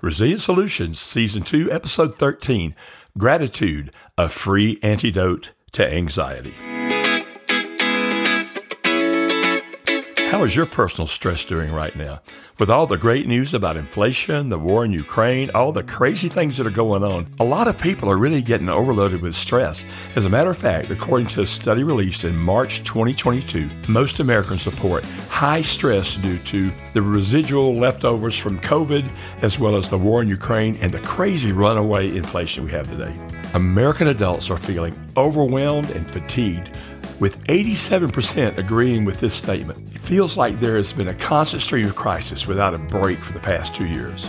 Resilient Solutions, Season 2, Episode 13 Gratitude, a free antidote to anxiety. How is your personal stress doing right now? With all the great news about inflation, the war in Ukraine, all the crazy things that are going on, a lot of people are really getting overloaded with stress. As a matter of fact, according to a study released in March 2022, most Americans report high stress due to the residual leftovers from COVID, as well as the war in Ukraine and the crazy runaway inflation we have today. American adults are feeling overwhelmed and fatigued with 87% agreeing with this statement. It feels like there has been a constant stream of crisis without a break for the past two years.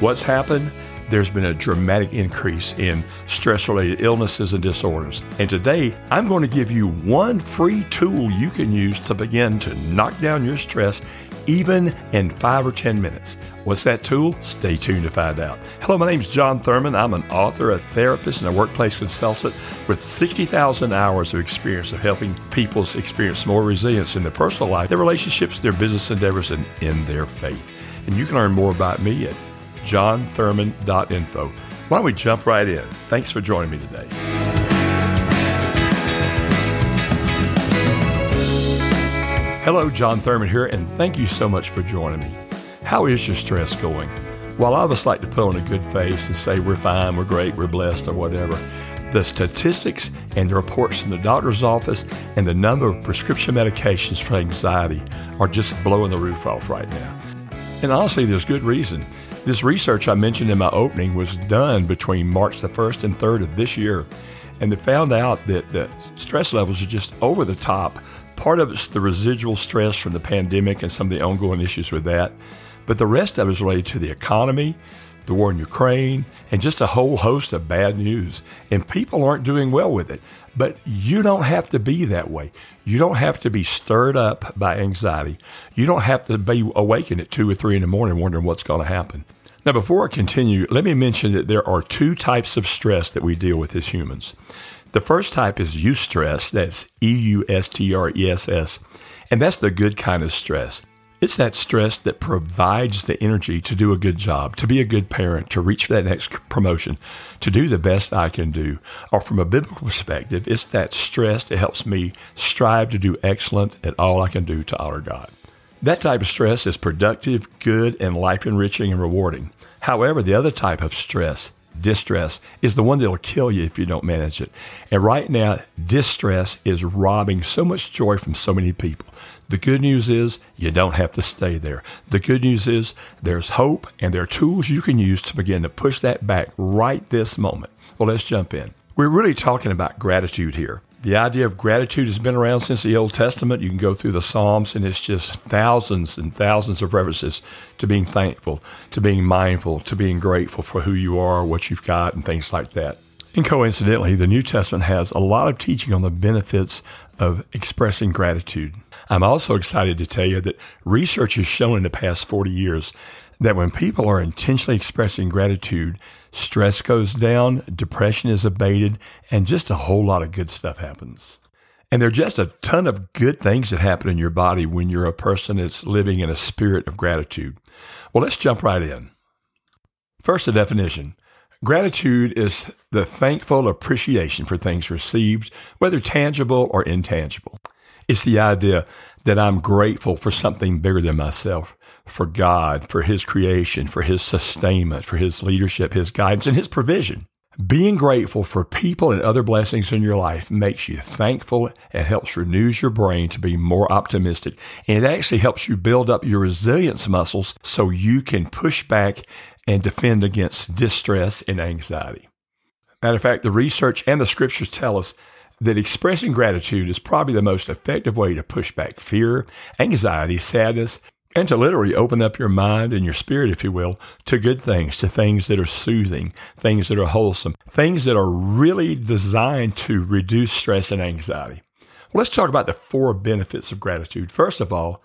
What's happened? There's been a dramatic increase in stress related illnesses and disorders. And today, I'm going to give you one free tool you can use to begin to knock down your stress even in five or 10 minutes. What's that tool? Stay tuned to find out. Hello, my name is John Thurman. I'm an author, a therapist, and a workplace consultant with 60,000 hours of experience of helping people experience more resilience in their personal life, their relationships, their business endeavors, and in their faith. And you can learn more about me at johnthurman.info. Why don't we jump right in? Thanks for joining me today. Hello, John Thurman here, and thank you so much for joining me. How is your stress going? While all of us like to put on a good face and say we're fine, we're great, we're blessed, or whatever, the statistics and the reports from the doctor's office and the number of prescription medications for anxiety are just blowing the roof off right now. And honestly, there's good reason. This research I mentioned in my opening was done between March the 1st and 3rd of this year, and they found out that the stress levels are just over the top Part of it's the residual stress from the pandemic and some of the ongoing issues with that. But the rest of it is related to the economy, the war in Ukraine, and just a whole host of bad news. And people aren't doing well with it. But you don't have to be that way. You don't have to be stirred up by anxiety. You don't have to be awakened at two or three in the morning wondering what's going to happen. Now, before I continue, let me mention that there are two types of stress that we deal with as humans. The first type is eustress. That's E U S T R E S S. And that's the good kind of stress. It's that stress that provides the energy to do a good job, to be a good parent, to reach for that next promotion, to do the best I can do. Or from a biblical perspective, it's that stress that helps me strive to do excellent at all I can do to honor God. That type of stress is productive, good, and life enriching and rewarding. However, the other type of stress distress is the one that'll kill you if you don't manage it. And right now, distress is robbing so much joy from so many people. The good news is you don't have to stay there. The good news is there's hope and there are tools you can use to begin to push that back right this moment. Well, let's jump in. We're really talking about gratitude here. The idea of gratitude has been around since the Old Testament. You can go through the Psalms, and it's just thousands and thousands of references to being thankful, to being mindful, to being grateful for who you are, what you've got, and things like that. And coincidentally, the New Testament has a lot of teaching on the benefits of expressing gratitude. I'm also excited to tell you that research has shown in the past 40 years that when people are intentionally expressing gratitude, stress goes down, depression is abated, and just a whole lot of good stuff happens. And there are just a ton of good things that happen in your body when you're a person that's living in a spirit of gratitude. Well, let's jump right in. First, the definition. Gratitude is the thankful appreciation for things received, whether tangible or intangible. It's the idea that I'm grateful for something bigger than myself for God, for His creation, for His sustainment, for His leadership, His guidance, and His provision. Being grateful for people and other blessings in your life makes you thankful. It helps renew your brain to be more optimistic. And it actually helps you build up your resilience muscles so you can push back and defend against distress and anxiety. Matter of fact, the research and the scriptures tell us that expressing gratitude is probably the most effective way to push back fear, anxiety, sadness, and to literally open up your mind and your spirit, if you will, to good things, to things that are soothing, things that are wholesome, things that are really designed to reduce stress and anxiety. Well, let's talk about the four benefits of gratitude. First of all,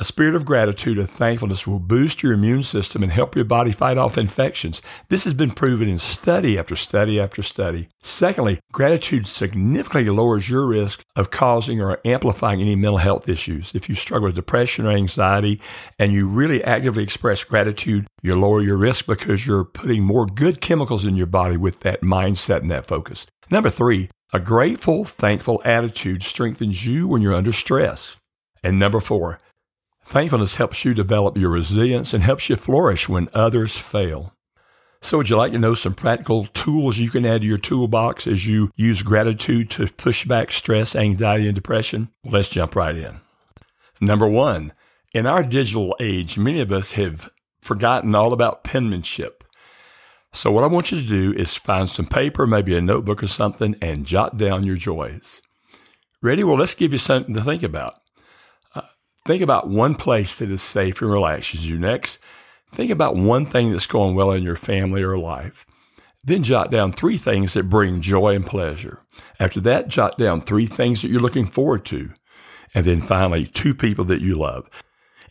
A spirit of gratitude and thankfulness will boost your immune system and help your body fight off infections. This has been proven in study after study after study. Secondly, gratitude significantly lowers your risk of causing or amplifying any mental health issues. If you struggle with depression or anxiety and you really actively express gratitude, you lower your risk because you're putting more good chemicals in your body with that mindset and that focus. Number three, a grateful, thankful attitude strengthens you when you're under stress. And number four, Thankfulness helps you develop your resilience and helps you flourish when others fail. So, would you like to know some practical tools you can add to your toolbox as you use gratitude to push back stress, anxiety, and depression? Let's jump right in. Number one, in our digital age, many of us have forgotten all about penmanship. So, what I want you to do is find some paper, maybe a notebook or something, and jot down your joys. Ready? Well, let's give you something to think about. Think about one place that is safe and relaxes you. Next, think about one thing that's going well in your family or life. Then jot down three things that bring joy and pleasure. After that, jot down three things that you're looking forward to. And then finally, two people that you love.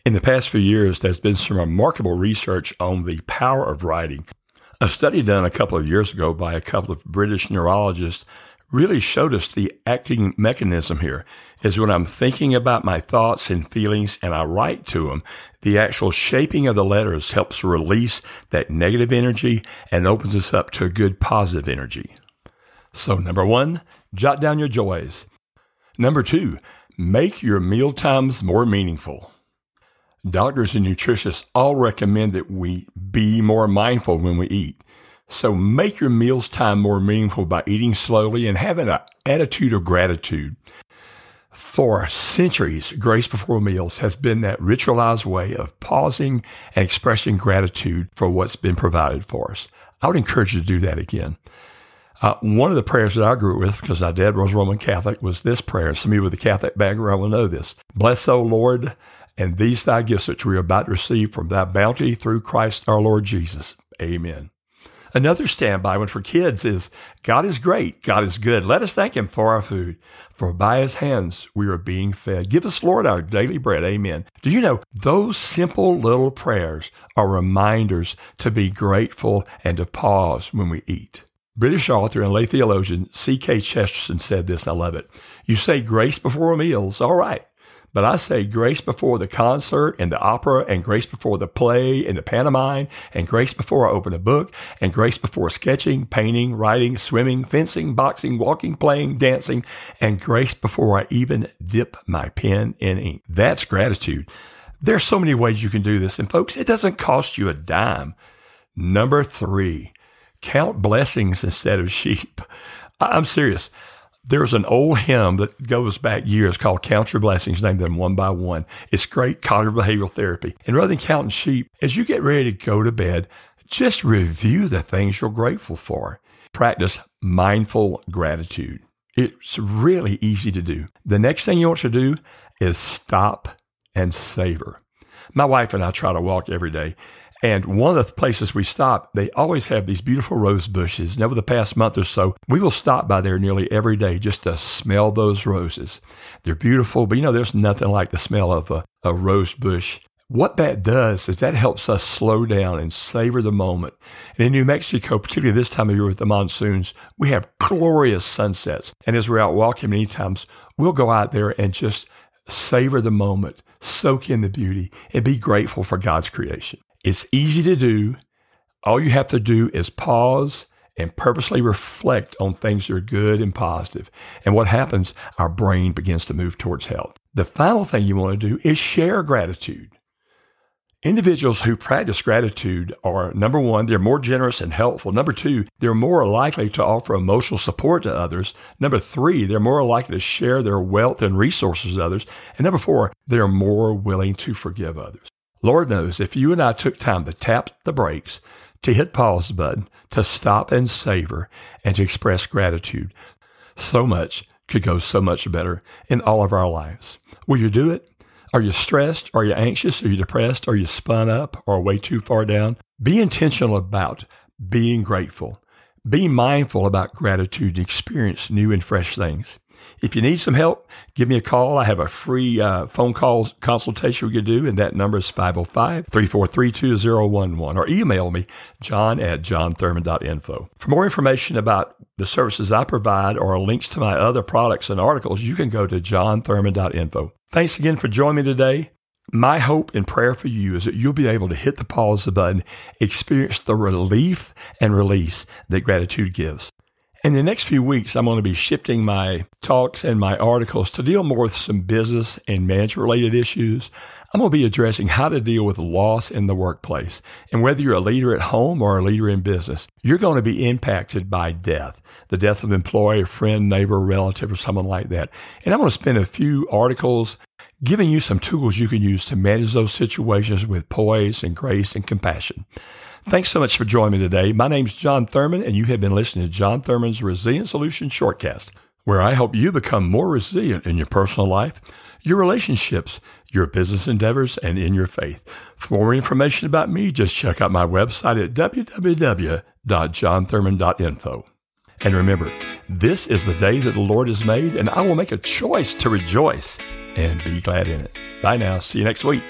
In the past few years, there's been some remarkable research on the power of writing. A study done a couple of years ago by a couple of British neurologists really showed us the acting mechanism here is when I'm thinking about my thoughts and feelings and I write to them, the actual shaping of the letters helps release that negative energy and opens us up to a good positive energy. So, number one, jot down your joys. Number two, make your meal times more meaningful. Doctors and nutritionists all recommend that we be more mindful when we eat. So make your meals time more meaningful by eating slowly and having an attitude of gratitude. For centuries, Grace Before Meals has been that ritualized way of pausing and expressing gratitude for what's been provided for us. I would encourage you to do that again. Uh, one of the prayers that I grew up with, because my dad was Roman Catholic, was this prayer. Some of you with a Catholic background will know this. Bless, O Lord, and these thy gifts which we are about to receive from thy bounty through Christ our Lord Jesus. Amen. Another standby one for kids is God is great. God is good. Let us thank Him for our food, for by His hands we are being fed. Give us, Lord, our daily bread. Amen. Do you know those simple little prayers are reminders to be grateful and to pause when we eat? British author and lay theologian G.K. Chesterton said this. I love it. You say grace before meals. All right. But I say grace before the concert and the opera, and grace before the play and the pantomime, and grace before I open a book, and grace before sketching, painting, writing, swimming, fencing, boxing, walking, playing, dancing, and grace before I even dip my pen in ink. That's gratitude. There's so many ways you can do this. And folks, it doesn't cost you a dime. Number three, count blessings instead of sheep. I'm serious. There's an old hymn that goes back years called Count Your Blessings, name them one by one. It's great cognitive behavioral therapy. And rather than counting sheep, as you get ready to go to bed, just review the things you're grateful for. Practice mindful gratitude. It's really easy to do. The next thing you want to do is stop and savor. My wife and I try to walk every day. And one of the places we stop, they always have these beautiful rose bushes. And over the past month or so, we will stop by there nearly every day just to smell those roses. They're beautiful, but you know, there's nothing like the smell of a, a rose bush. What that does is that helps us slow down and savor the moment. And in New Mexico, particularly this time of year with the monsoons, we have glorious sunsets. And as we're out walking many times, we'll go out there and just savor the moment, soak in the beauty, and be grateful for God's creation. It's easy to do. All you have to do is pause and purposely reflect on things that are good and positive. And what happens? Our brain begins to move towards health. The final thing you want to do is share gratitude. Individuals who practice gratitude are number one, they're more generous and helpful. Number two, they're more likely to offer emotional support to others. Number three, they're more likely to share their wealth and resources with others. And number four, they're more willing to forgive others. Lord knows if you and I took time to tap the brakes, to hit pause button, to stop and savor, and to express gratitude, so much could go so much better in all of our lives. Will you do it? Are you stressed? Are you anxious? Are you depressed? Are you spun up or way too far down? Be intentional about being grateful. Be mindful about gratitude and experience new and fresh things. If you need some help, give me a call. I have a free uh, phone call consultation we can do, and that number is 505 343 2011, or email me, john at johnthurman.info. For more information about the services I provide or links to my other products and articles, you can go to johnthurman.info. Thanks again for joining me today. My hope and prayer for you is that you'll be able to hit the pause button, experience the relief and release that gratitude gives. In the next few weeks, I'm going to be shifting my talks and my articles to deal more with some business and management related issues. I'm going to be addressing how to deal with loss in the workplace. And whether you're a leader at home or a leader in business, you're going to be impacted by death the death of an employee, a friend, neighbor, relative, or someone like that. And I'm going to spend a few articles giving you some tools you can use to manage those situations with poise and grace and compassion. Thanks so much for joining me today. My name is John Thurman, and you have been listening to John Thurman's Resilient Solutions Shortcast, where I help you become more resilient in your personal life, your relationships, your business endeavors, and in your faith. For more information about me, just check out my website at www.johnthurman.info. And remember, this is the day that the Lord has made, and I will make a choice to rejoice and be glad in it. Bye now. See you next week.